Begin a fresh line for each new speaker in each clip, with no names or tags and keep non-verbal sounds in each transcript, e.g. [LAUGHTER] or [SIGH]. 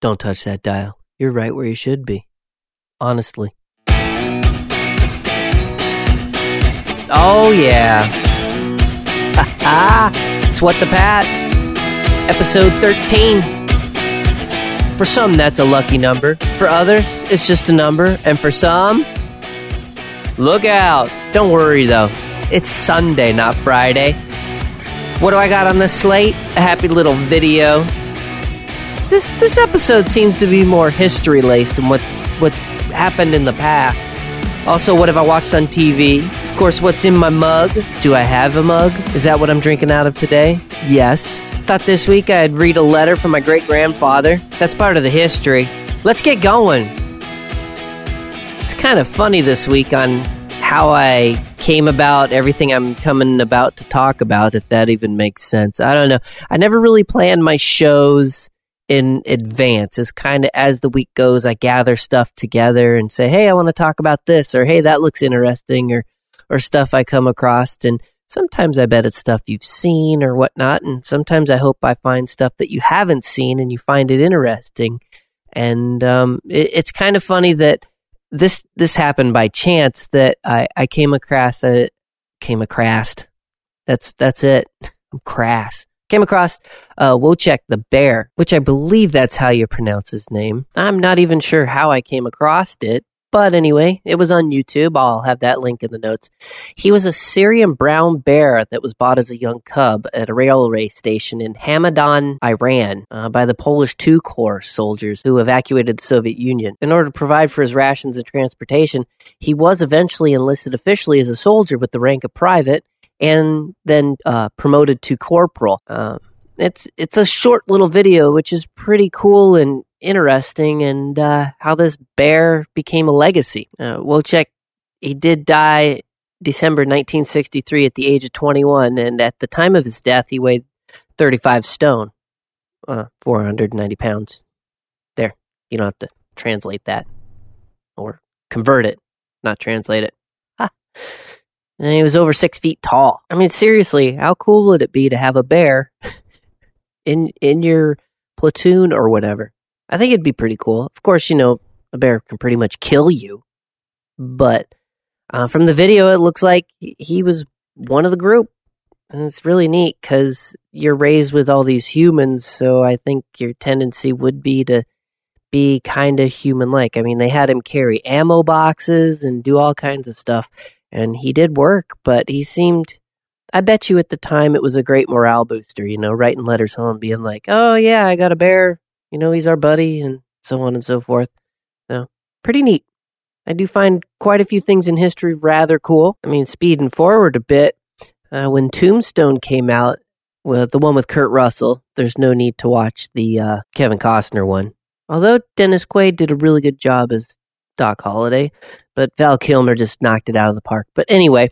Don't touch that dial. You're right where you should be. Honestly. Oh, yeah. Ha! It's What the Pat. Episode 13. For some, that's a lucky number. For others, it's just a number. And for some, look out. Don't worry, though. It's Sunday, not Friday. What do I got on the slate? A happy little video. This this episode seems to be more history laced than what's what's happened in the past. Also, what have I watched on TV? Of course, what's in my mug? Do I have a mug? Is that what I'm drinking out of today? Yes. Thought this week I'd read a letter from my great grandfather. That's part of the history. Let's get going. It's kind of funny this week on how I came about everything I'm coming about to talk about, if that even makes sense. I don't know. I never really planned my shows in advance. It's kind of as the week goes, I gather stuff together and say, "Hey, I want to talk about this," or "Hey, that looks interesting," or or stuff I come across. And sometimes I bet it's stuff you've seen or whatnot, and sometimes I hope I find stuff that you haven't seen and you find it interesting. And um, it, it's kind of funny that this this happened by chance that I, I came across a came across that's that's it [LAUGHS] I'm crass came across uh, Wojtek the bear which I believe that's how you pronounce his name I'm not even sure how I came across it but anyway, it was on YouTube. I'll have that link in the notes. He was a Syrian brown bear that was bought as a young cub at a railway station in Hamadan, Iran, uh, by the Polish II Corps soldiers who evacuated the Soviet Union. In order to provide for his rations and transportation, he was eventually enlisted officially as a soldier with the rank of private and then uh, promoted to corporal. Uh, it's it's a short little video, which is pretty cool and interesting and uh, how this bear became a legacy. Uh, Wojtek, he did die December 1963 at the age of 21, and at the time of his death, he weighed 35 stone, uh, 490 pounds. There, you don't have to translate that or convert it, not translate it. Ha. And he was over six feet tall. I mean, seriously, how cool would it be to have a bear [LAUGHS] in in your platoon or whatever? I think it'd be pretty cool. Of course, you know, a bear can pretty much kill you, but uh, from the video, it looks like he was one of the group. And it's really neat because you're raised with all these humans, so I think your tendency would be to be kind of human like. I mean, they had him carry ammo boxes and do all kinds of stuff, and he did work, but he seemed. I bet you at the time it was a great morale booster, you know, writing letters home, being like, oh, yeah, I got a bear you know, he's our buddy and so on and so forth. So, pretty neat. I do find quite a few things in history rather cool. I mean, speeding forward a bit, uh, when Tombstone came out, well, the one with Kurt Russell, there's no need to watch the uh, Kevin Costner one. Although Dennis Quaid did a really good job as Doc Holliday, but Val Kilmer just knocked it out of the park. But anyway,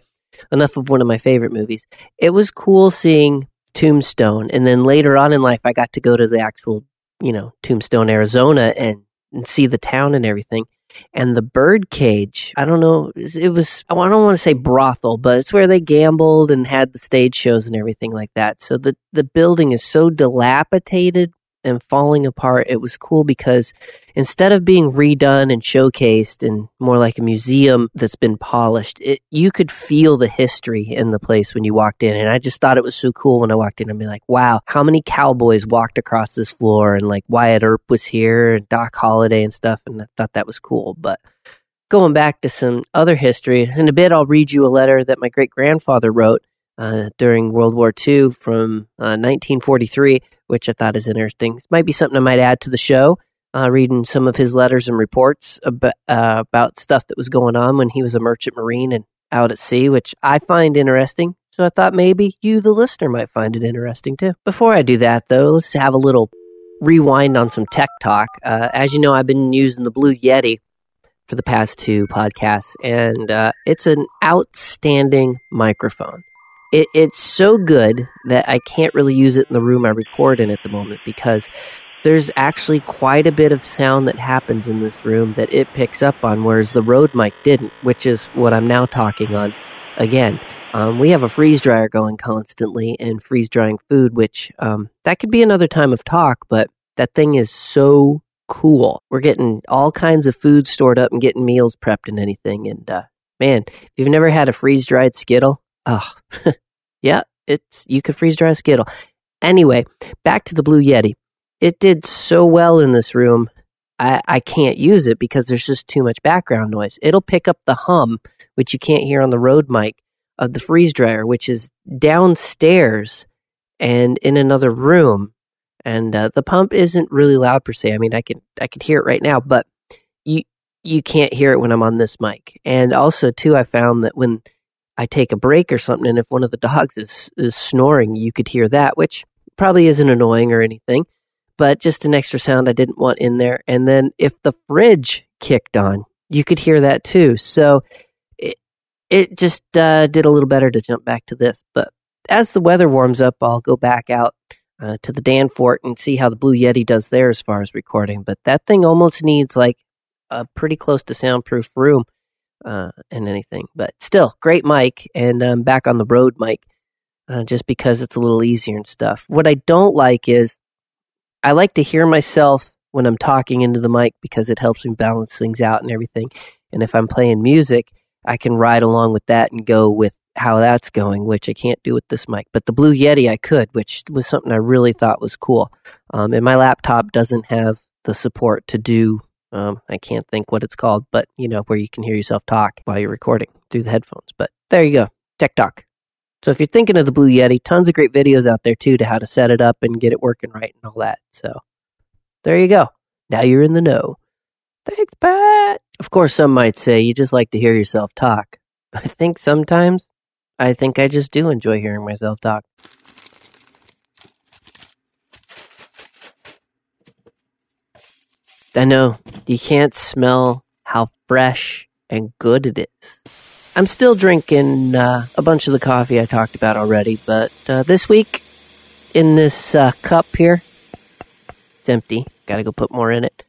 enough of one of my favorite movies. It was cool seeing Tombstone, and then later on in life, I got to go to the actual you know, Tombstone, Arizona and, and see the town and everything. And the birdcage, I don't know, it was, I don't want to say brothel, but it's where they gambled and had the stage shows and everything like that. So the, the building is so dilapidated and falling apart, it was cool because instead of being redone and showcased and more like a museum that's been polished, it, you could feel the history in the place when you walked in. And I just thought it was so cool when I walked in. I'd be like, wow, how many cowboys walked across this floor? And like Wyatt Earp was here and Doc Holliday and stuff. And I thought that was cool. But going back to some other history, in a bit, I'll read you a letter that my great grandfather wrote uh, during World War II from uh, 1943, which I thought is interesting. Might be something I might add to the show. Uh, reading some of his letters and reports about, uh, about stuff that was going on when he was a merchant marine and out at sea, which I find interesting. So I thought maybe you, the listener, might find it interesting too. Before I do that, though, let's have a little rewind on some tech talk. Uh, as you know, I've been using the Blue Yeti for the past two podcasts, and uh, it's an outstanding microphone it, it's so good that I can't really use it in the room I record in at the moment because there's actually quite a bit of sound that happens in this room that it picks up on, whereas the Rode mic didn't, which is what I'm now talking on. Again, um, we have a freeze dryer going constantly and freeze drying food, which um, that could be another time of talk, but that thing is so cool. We're getting all kinds of food stored up and getting meals prepped and anything. And uh, man, if you've never had a freeze dried Skittle, oh, [LAUGHS] yeah, it's you could freeze dry a Skittle. Anyway, back to the Blue Yeti. It did so well in this room. I, I can't use it because there's just too much background noise. It'll pick up the hum, which you can't hear on the Rode mic, of the freeze dryer, which is downstairs and in another room. And uh, the pump isn't really loud per se. I mean, I can I can hear it right now, but you you can't hear it when I'm on this mic. And also, too, I found that when I take a break or something, and if one of the dogs is is snoring, you could hear that, which probably isn't annoying or anything, but just an extra sound I didn't want in there. And then if the fridge kicked on, you could hear that too. So it it just uh, did a little better to jump back to this. But as the weather warms up, I'll go back out uh, to the Danfort and see how the Blue Yeti does there as far as recording. But that thing almost needs like a pretty close to soundproof room uh, and anything. But still, great mic, and I'm back on the Rode mic uh, just because it's a little easier and stuff. What I don't like is I like to hear myself when I'm talking into the mic because it helps me balance things out and everything. And if I'm playing music, I can ride along with that and go with how that's going, which I can't do with this mic. But the Blue Yeti I could, which was something I really thought was cool. Um, and my laptop doesn't have the support to do um, I can't think what it's called, but you know, where you can hear yourself talk while you're recording through the headphones. But there you go, Tech Talk. So if you're thinking of the Blue Yeti, tons of great videos out there too to how to set it up and get it working right and all that. So there you go. Now you're in the know. Thanks, Pat. Of course, some might say you just like to hear yourself talk. [LAUGHS] I think sometimes, I think I just do enjoy hearing myself talk. I know you can't smell how fresh and good it is. I'm still drinking uh, a bunch of the coffee I talked about already, but uh, this week in this uh, cup here, it's empty. Got to go put more in it.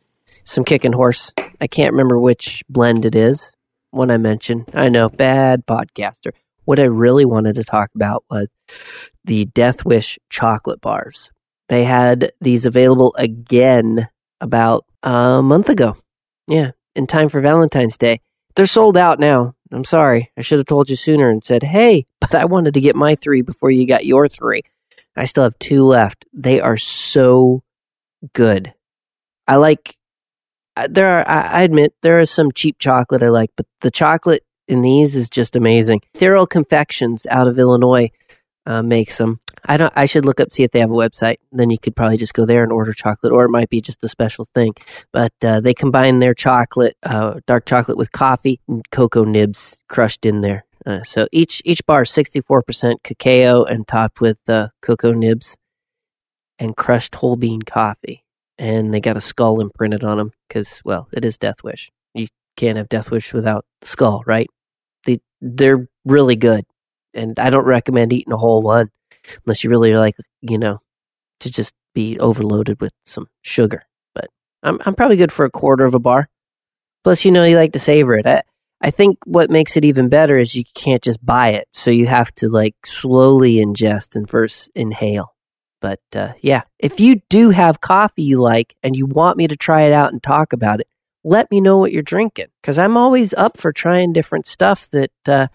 Some kicking horse. I can't remember which blend it is. One I mentioned. I know, bad podcaster. What I really wanted to talk about was the Death Wish chocolate bars. They had these available again about a month ago. Yeah, in time for Valentine's Day. They're sold out now. I'm sorry. I should have told you sooner and said, hey, [LAUGHS] but I wanted to get my three before you got your three. I still have two left. They are so good. I like, uh, there are, I admit, there is some cheap chocolate I like, but the chocolate in these is just amazing. Thero Confections out of Illinois uh, makes them. I don't. I should look up see if they have a website. Then you could probably just go there and order chocolate, or it might be just a special thing. But uh, they combine their chocolate, uh, dark chocolate, with coffee and cocoa nibs crushed in there. Uh, so each each bar is sixty four percent cacao and topped with uh, cocoa nibs and crushed whole bean coffee. And they got a skull imprinted on them because, well, it is Death Wish. You can't have Death Wish without the skull, right? They they're really good, and I don't recommend eating a whole one unless you really like, you know, to just be overloaded with some sugar. But I'm I'm probably good for a quarter of a bar. Plus, you know, you like to savor it. I, I think what makes it even better is you can't just buy it, so you have to like slowly ingest and first inhale. But uh, yeah, if you do have coffee you like and you want me to try it out and talk about it, let me know what you're drinking because I'm always up for trying different stuff that uh,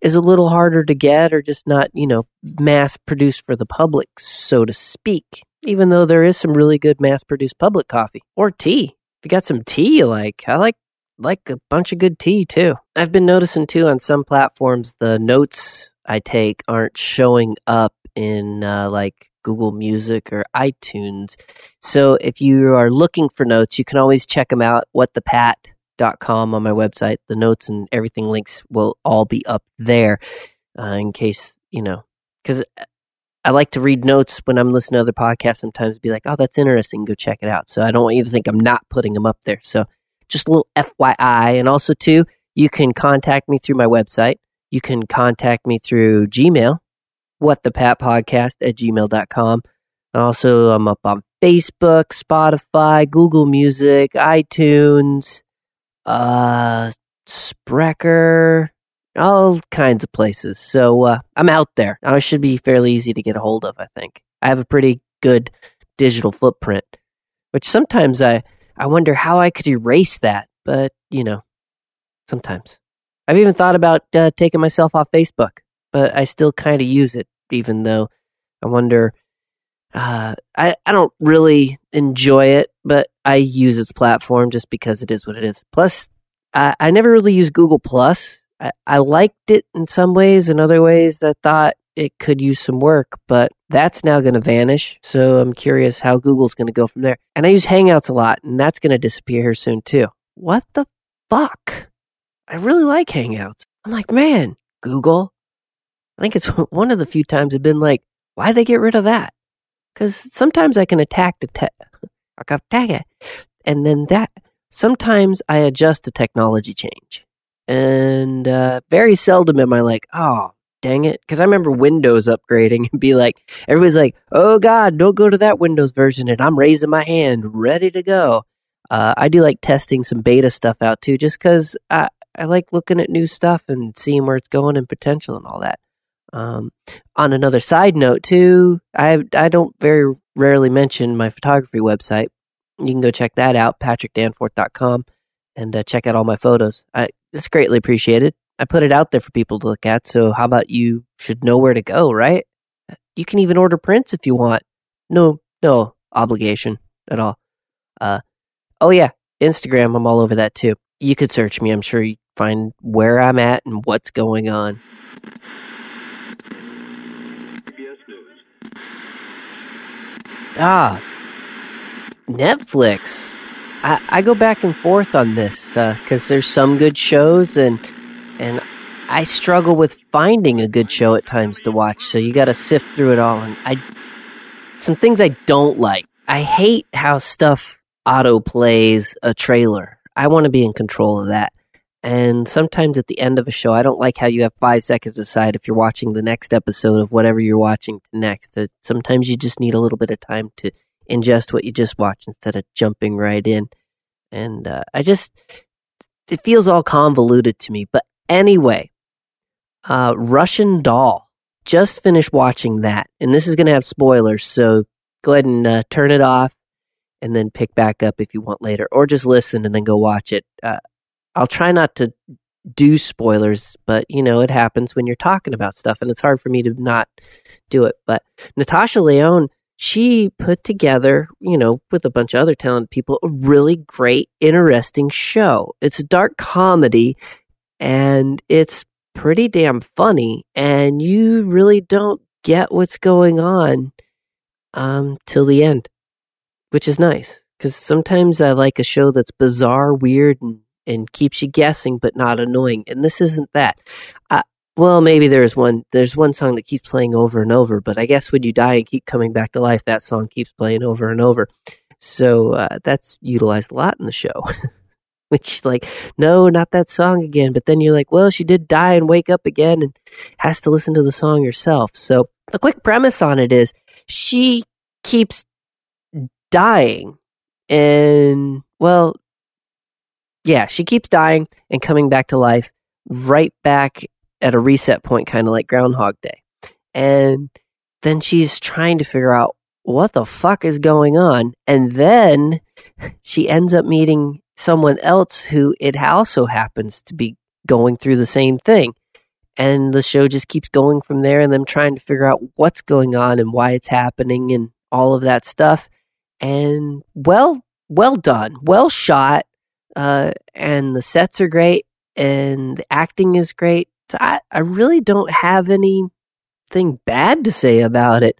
is a little harder to get or just not, you know, mass produced for the public, so to speak. Even though there is some really good mass produced public coffee or tea. If you got some tea you like, I like like a bunch of good tea too. I've been noticing too on some platforms the notes I take aren't showing up in uh, like Google Music or iTunes. So if you are looking for notes, you can always check them out, whatthepat.com on my website. The notes and everything links will all be up there uh, in case, you know, because I like to read notes when I'm listening to other podcasts sometimes be like, oh, that's interesting. Go check it out. So I don't want you to think I'm not putting them up there. So just a little FYI. And also, too, you can contact me through my website. You can contact me through Gmail what the pat podcast at gmail.com. Also, I'm up on Facebook, Spotify, Google Music, iTunes, uh, Spreaker, all kinds of places. So uh, I'm out there. I should be fairly easy to get a hold of, I think. I have a pretty good digital footprint, which sometimes I, I wonder how I could erase that. But, you know, sometimes. I've even thought about uh, taking myself off Facebook, but I still kind of use it, even though I wonder. Uh, I, I don't really enjoy it, but I use its platform just because it is what it is. Plus, I, I never really used Google Plus. I, I liked it in some ways, in other ways, I thought it could use some work, but that's now going to vanish. So I'm curious how Google's going to go from there. And I use Hangouts a lot, and that's going to disappear here soon too. What the fuck? I really like Hangouts. I'm like, man, Google. I think it's [LAUGHS] one of the few times I've been like, why they get rid of that? Because sometimes I can attack the tech, [LAUGHS] and then that. Sometimes I adjust a technology change, and uh, very seldom am I like, oh dang it. Because I remember Windows upgrading [LAUGHS] and be like, everybody's like, oh God, don't go to that Windows version. And I'm raising my hand, ready to go. Uh, I do like testing some beta stuff out too, just because I, I like looking at new stuff and seeing where it's going and potential and all that. Um, on another side note too, I I don't very rarely mention my photography website. You can go check that out, patrickdanforth.com, and uh, check out all my photos. I, it's greatly appreciated. I put it out there for people to look at. So how about you should know where to go, right? You can even order prints if you want. No, no obligation at all. Uh, oh yeah, Instagram. I'm all over that too. You could search me. I'm sure you find where I'm at and what's going on. Ah, Netflix. I, I go back and forth on this because uh, there's some good shows and and I struggle with finding a good show at times to watch. So you got to sift through it all. And I, some things I don't like. I hate how stuff auto plays a trailer. I want to be in control of that. And sometimes at the end of a show, I don't like how you have five seconds to decide if you're watching the next episode of whatever you're watching next. Sometimes you just need a little bit of time to ingest what you just watched instead of jumping right in. And uh, I just, it feels all convoluted to me. But Anyway, uh, Russian Doll. Just finished watching that, and this is going to have spoilers, so go ahead and uh, turn it off and then pick back up if you want later, or just listen and then go watch it. Uh, I'll try not to do spoilers, but you know, it happens when you're talking about stuff, and it's hard for me to not do it. But Natasha Lyonne, she put together, you know, with a bunch of other talented people, a really great, interesting show. It's a dark comedy and it's pretty damn funny and you really don't get what's going on um till the end which is nice because sometimes i like a show that's bizarre weird and, and keeps you guessing but not annoying and this isn't that. Well maybe there's one there's one song that keeps playing over and over but i guess when you die and keep coming back to life that song keeps playing over and over. So uh, that's utilized a lot in the show [LAUGHS] which like no not that song again but then you're like well she did die and wake up again and has to listen to the song herself. So the quick premise on it is she keeps dying and well yeah she keeps dying and coming back to life right back at a reset point kind of like groundhog day and then she's trying to figure out what the fuck is going on and then she ends up meeting someone else who it also happens to be going through the same thing. And the show just keeps going from there and them trying to figure out what's going on and why it's happening and all of that stuff. And well, well done, well shot. Uh, and the sets are great and the acting is great. So I, I really don't have anything bad to say about it.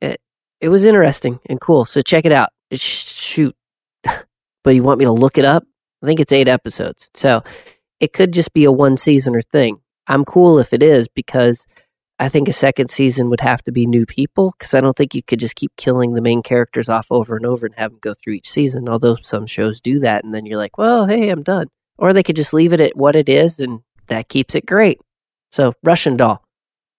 It, it was interesting and cool. So check it out. Shoot, [LAUGHS] but you want me to look it up? I think it's eight episodes. So it could just be a one seasoner thing. I'm cool if it is because I think a second season would have to be new people because I don't think you could just keep killing the main characters off over and over and have them go through each season. Although some shows do that, and then you're like, well, hey, I'm done. Or they could just leave it at what it is, and that keeps it great. So, Russian Doll.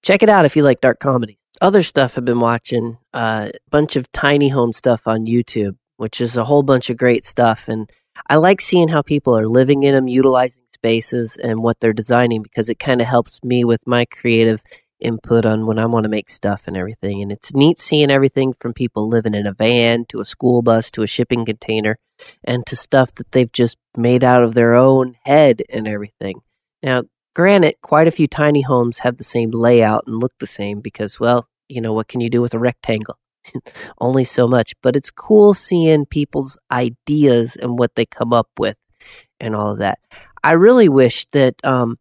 Check it out if you like dark comedy. Other stuff I've been watching, a uh, bunch of tiny home stuff on YouTube which is a whole bunch of great stuff. And I like seeing how people are living in them, utilizing spaces and what they're designing because it kind of helps me with my creative input on when I want to make stuff and everything. And it's neat seeing everything from people living in a van to a school bus to a shipping container and to stuff that they've just made out of their own head and everything. Now, granted, quite a few tiny homes have the same layout and look the same because, well, you know, what can you do with a rectangle? [LAUGHS] Only so much. But it's cool seeing people's ideas and what they come up with and all of that. I really wish that um,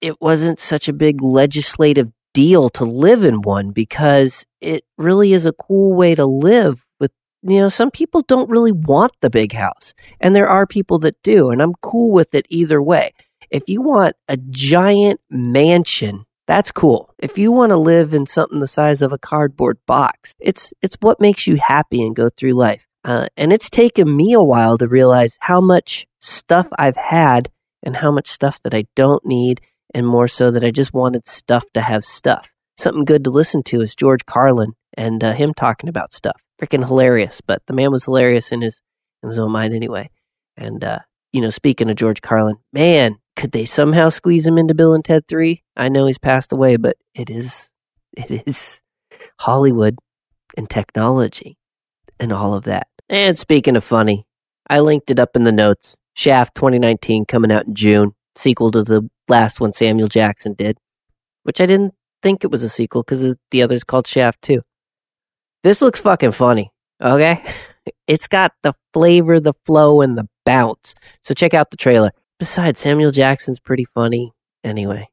it wasn't such a big legislative deal to live in one because it really is a cool way to live with you know some people don't really want the big house and there are people that do and I'm cool with it either way. If you want a giant mansion that's cool. If you want to live in something the size of a cardboard box, it's it's what makes you happy and go through life. Uh, and it's taken me a while to realize how much stuff I've had and how much stuff that I don't need, and more so that I just wanted stuff to have stuff. Something good to listen to is George Carlin and uh, him talking about stuff. Freaking hilarious, but the man was hilarious in his in his own mind anyway. And uh, you know, speaking of George Carlin, man, could they somehow squeeze him into Bill and Ted 3? I know he's passed away, but it is it is Hollywood and technology and all of that. And speaking of funny, I linked it up in the notes. Shaft 2019 coming out in June, sequel to the last one Samuel Jackson did, which I didn't think it was a sequel because the other's called Shaft 2. This looks fucking funny, okay? [LAUGHS] It's got the flavor, the flow, and the bounce. So check out the trailer. Besides, Samuel Jackson's pretty funny anyway.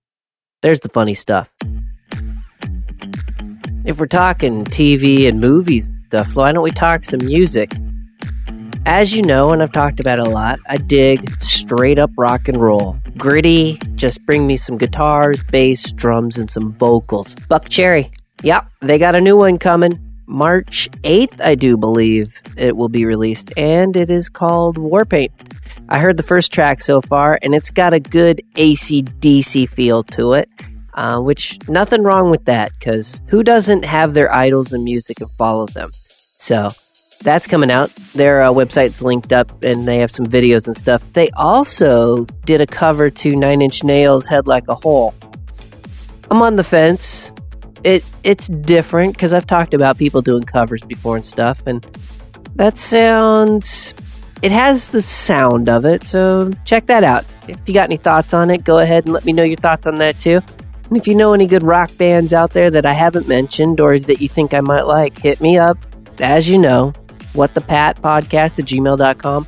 There's the funny stuff. If we're talking TV and movies stuff, why don't we talk some music? As you know, and I've talked about it a lot, I dig straight up rock and roll. Gritty, just bring me some guitars, bass, drums, and some vocals. Buckcherry. Yep, they got a new one coming. March 8th, I do believe it will be released, and it is called Warpaint. I heard the first track so far, and it's got a good AC/DC feel to it, uh, which nothing wrong with that, because who doesn't have their idols in music and follow them? So that's coming out. Their uh, website's linked up, and they have some videos and stuff. They also did a cover to Nine Inch Nails' "Head Like a Hole." I'm on the fence. It it's different because I've talked about people doing covers before and stuff, and that sounds it has the sound of it, so check that out. If you got any thoughts on it, go ahead and let me know your thoughts on that too. And if you know any good rock bands out there that I haven't mentioned or that you think I might like, hit me up. As you know, what the pat podcast at gmail.com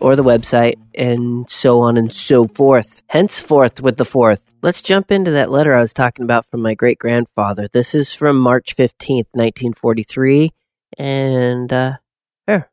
or the website and so on and so forth. Henceforth with the fourth. Let's jump into that letter I was talking about from my great grandfather. This is from March 15th, 1943. And, uh, here,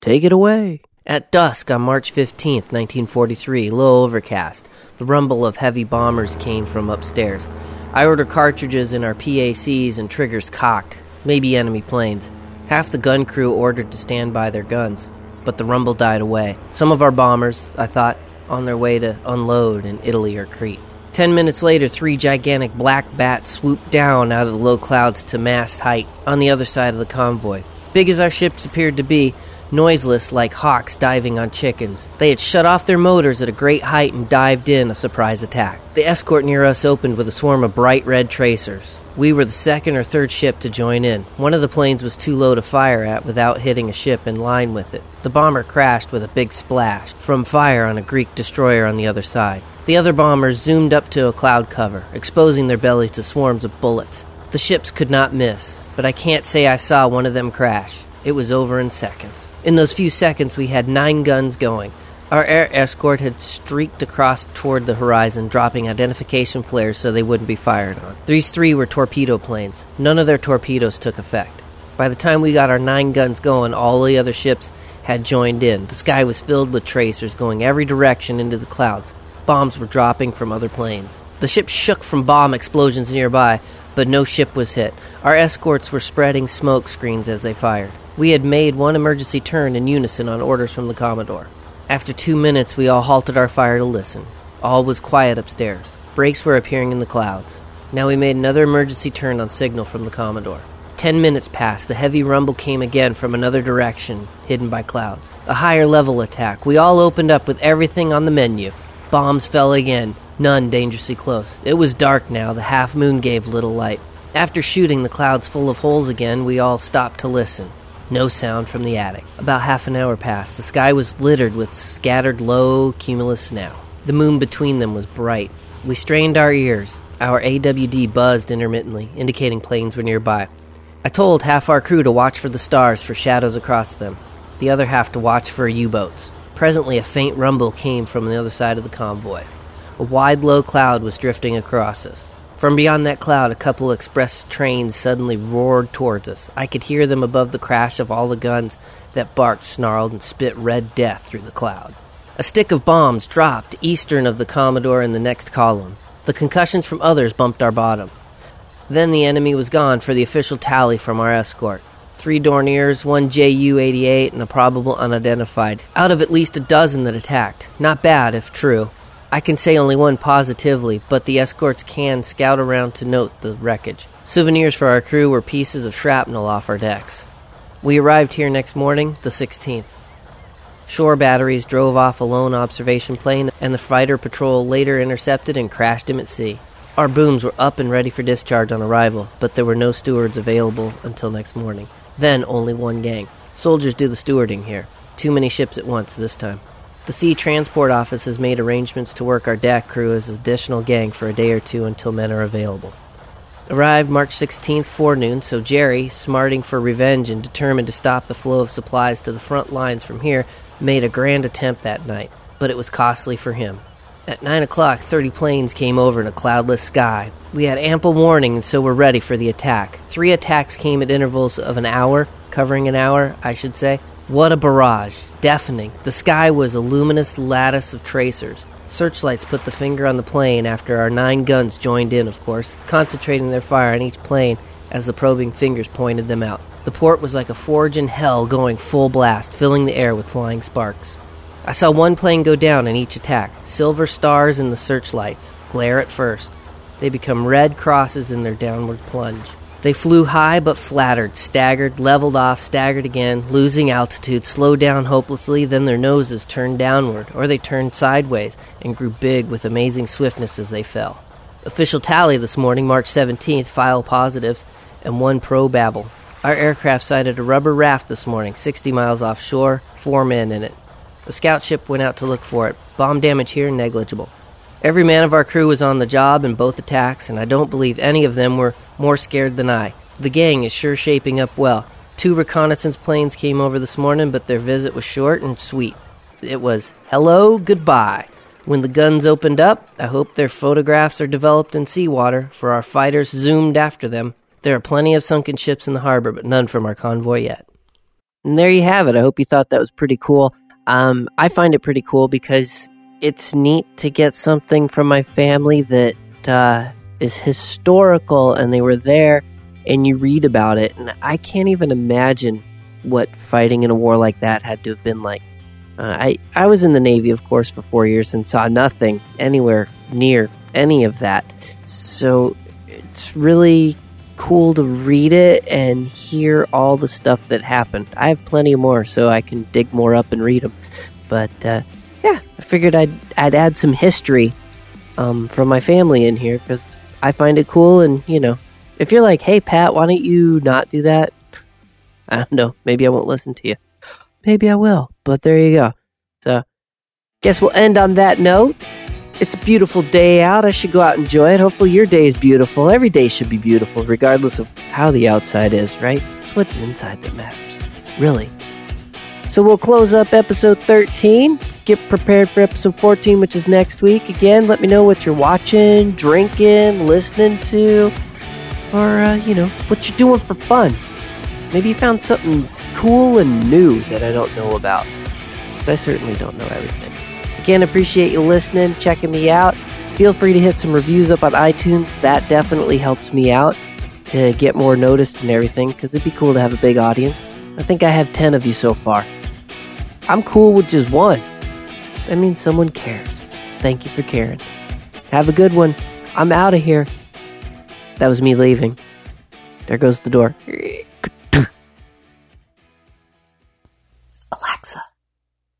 Take it away. At dusk on March 15th, 1943, low overcast, the rumble of heavy bombers came from upstairs. I order cartridges in our PACs and triggers cocked, maybe enemy planes. Half the gun crew ordered to stand by their guns, but the rumble died away. Some of our bombers, I thought, on their way to unload in Italy or Crete. Ten minutes later, three gigantic black bats swooped down out of the low clouds to mast height on the other side of the convoy. Big as our ships appeared to be, noiseless like hawks diving on chickens. They had shut off their motors at a great height and dived in a surprise attack. The escort near us opened with a swarm of bright red tracers. We were the second or third ship to join in. One of the planes was too low to fire at without hitting a ship in line with it. The bomber crashed with a big splash from fire on a Greek destroyer on the other side. The other bombers zoomed up to a cloud cover, exposing their bellies to swarms of bullets. The ships could not miss, but I can't say I saw one of them crash. It was over in seconds. In those few seconds, we had nine guns going. Our air escort had streaked across toward the horizon, dropping identification flares so they wouldn't be fired on. These three were torpedo planes. None of their torpedoes took effect. By the time we got our nine guns going, all the other ships had joined in. The sky was filled with tracers going every direction into the clouds. Bombs were dropping from other planes. The ship shook from bomb explosions nearby, but no ship was hit. Our escorts were spreading smoke screens as they fired. We had made one emergency turn in unison on orders from the Commodore. After two minutes, we all halted our fire to listen. All was quiet upstairs. Breaks were appearing in the clouds. Now we made another emergency turn on signal from the Commodore. Ten minutes passed. The heavy rumble came again from another direction, hidden by clouds. A higher level attack. We all opened up with everything on the menu. Bombs fell again. none dangerously close. It was dark now, the half moon gave little light. After shooting the clouds full of holes again, we all stopped to listen. No sound from the attic. About half an hour passed. The sky was littered with scattered low cumulus snow. The moon between them was bright. We strained our ears. Our AWD buzzed intermittently, indicating planes were nearby. I told half our crew to watch for the stars for shadows across them, the other half to watch for U boats. Presently, a faint rumble came from the other side of the convoy. A wide, low cloud was drifting across us. From beyond that cloud, a couple express trains suddenly roared towards us. I could hear them above the crash of all the guns that barked, snarled, and spit red death through the cloud. A stick of bombs dropped eastern of the Commodore in the next column. The concussions from others bumped our bottom. Then the enemy was gone for the official tally from our escort. Three Dorniers, one JU 88, and a probable unidentified, out of at least a dozen that attacked. Not bad, if true. I can say only one positively, but the escorts can scout around to note the wreckage. Souvenirs for our crew were pieces of shrapnel off our decks. We arrived here next morning, the 16th. Shore batteries drove off a lone observation plane, and the fighter patrol later intercepted and crashed him at sea. Our booms were up and ready for discharge on arrival, but there were no stewards available until next morning. Then only one gang. Soldiers do the stewarding here. Too many ships at once this time. The Sea Transport Office has made arrangements to work our deck crew as additional gang for a day or two until men are available. Arrived March 16th forenoon, so Jerry, smarting for revenge and determined to stop the flow of supplies to the front lines from here, made a grand attempt that night, but it was costly for him. At 9 o'clock, 30 planes came over in a cloudless sky. We had ample warning, and so were ready for the attack. Three attacks came at intervals of an hour, covering an hour, I should say. What a barrage! Deafening. The sky was a luminous lattice of tracers. Searchlights put the finger on the plane after our nine guns joined in, of course, concentrating their fire on each plane as the probing fingers pointed them out. The port was like a forge in hell going full blast, filling the air with flying sparks. I saw one plane go down in each attack. Silver stars in the searchlights glare at first. They become red crosses in their downward plunge. They flew high but flattered, staggered, leveled off, staggered again, losing altitude, slowed down hopelessly, then their noses turned downward, or they turned sideways and grew big with amazing swiftness as they fell. Official tally this morning, March 17th, file positives, and one probable. Our aircraft sighted a rubber raft this morning, 60 miles offshore, four men in it. A scout ship went out to look for it. Bomb damage here negligible. Every man of our crew was on the job in both attacks, and I don't believe any of them were more scared than I. The gang is sure shaping up well. Two reconnaissance planes came over this morning, but their visit was short and sweet. It was hello, goodbye. When the guns opened up, I hope their photographs are developed in seawater, for our fighters zoomed after them. There are plenty of sunken ships in the harbor, but none from our convoy yet. And there you have it. I hope you thought that was pretty cool. Um, I find it pretty cool because it's neat to get something from my family that uh, is historical and they were there and you read about it. And I can't even imagine what fighting in a war like that had to have been like. Uh, I, I was in the Navy, of course, for four years and saw nothing anywhere near any of that. So it's really cool to read it and hear all the stuff that happened. I have plenty more, so I can dig more up and read them. But uh, yeah, I figured I'd I'd add some history um, from my family in here because I find it cool. And you know, if you're like, hey Pat, why don't you not do that? I don't know. Maybe I won't listen to you. Maybe I will. But there you go. So, guess we'll end on that note. It's a beautiful day out. I should go out and enjoy it. Hopefully, your day is beautiful. Every day should be beautiful, regardless of how the outside is, right? It's what's inside that matters. Really. So we'll close up episode 13. Get prepared for episode 14, which is next week. Again, let me know what you're watching, drinking, listening to, or, uh, you know, what you're doing for fun. Maybe you found something cool and new that I don't know about. Because I certainly don't know everything. Again, appreciate you listening, checking me out. Feel free to hit some reviews up on iTunes. That definitely helps me out to get more noticed and everything, because it'd be cool to have a big audience. I think I have 10 of you so far. I'm cool with just one. That means someone cares. Thank you for caring. Have a good one. I'm out of here. That was me leaving. There goes the door.
Alexa,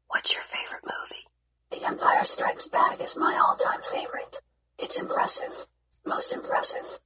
what's your favorite movie? The Empire Strikes Back is my all time favorite. It's impressive. Most impressive.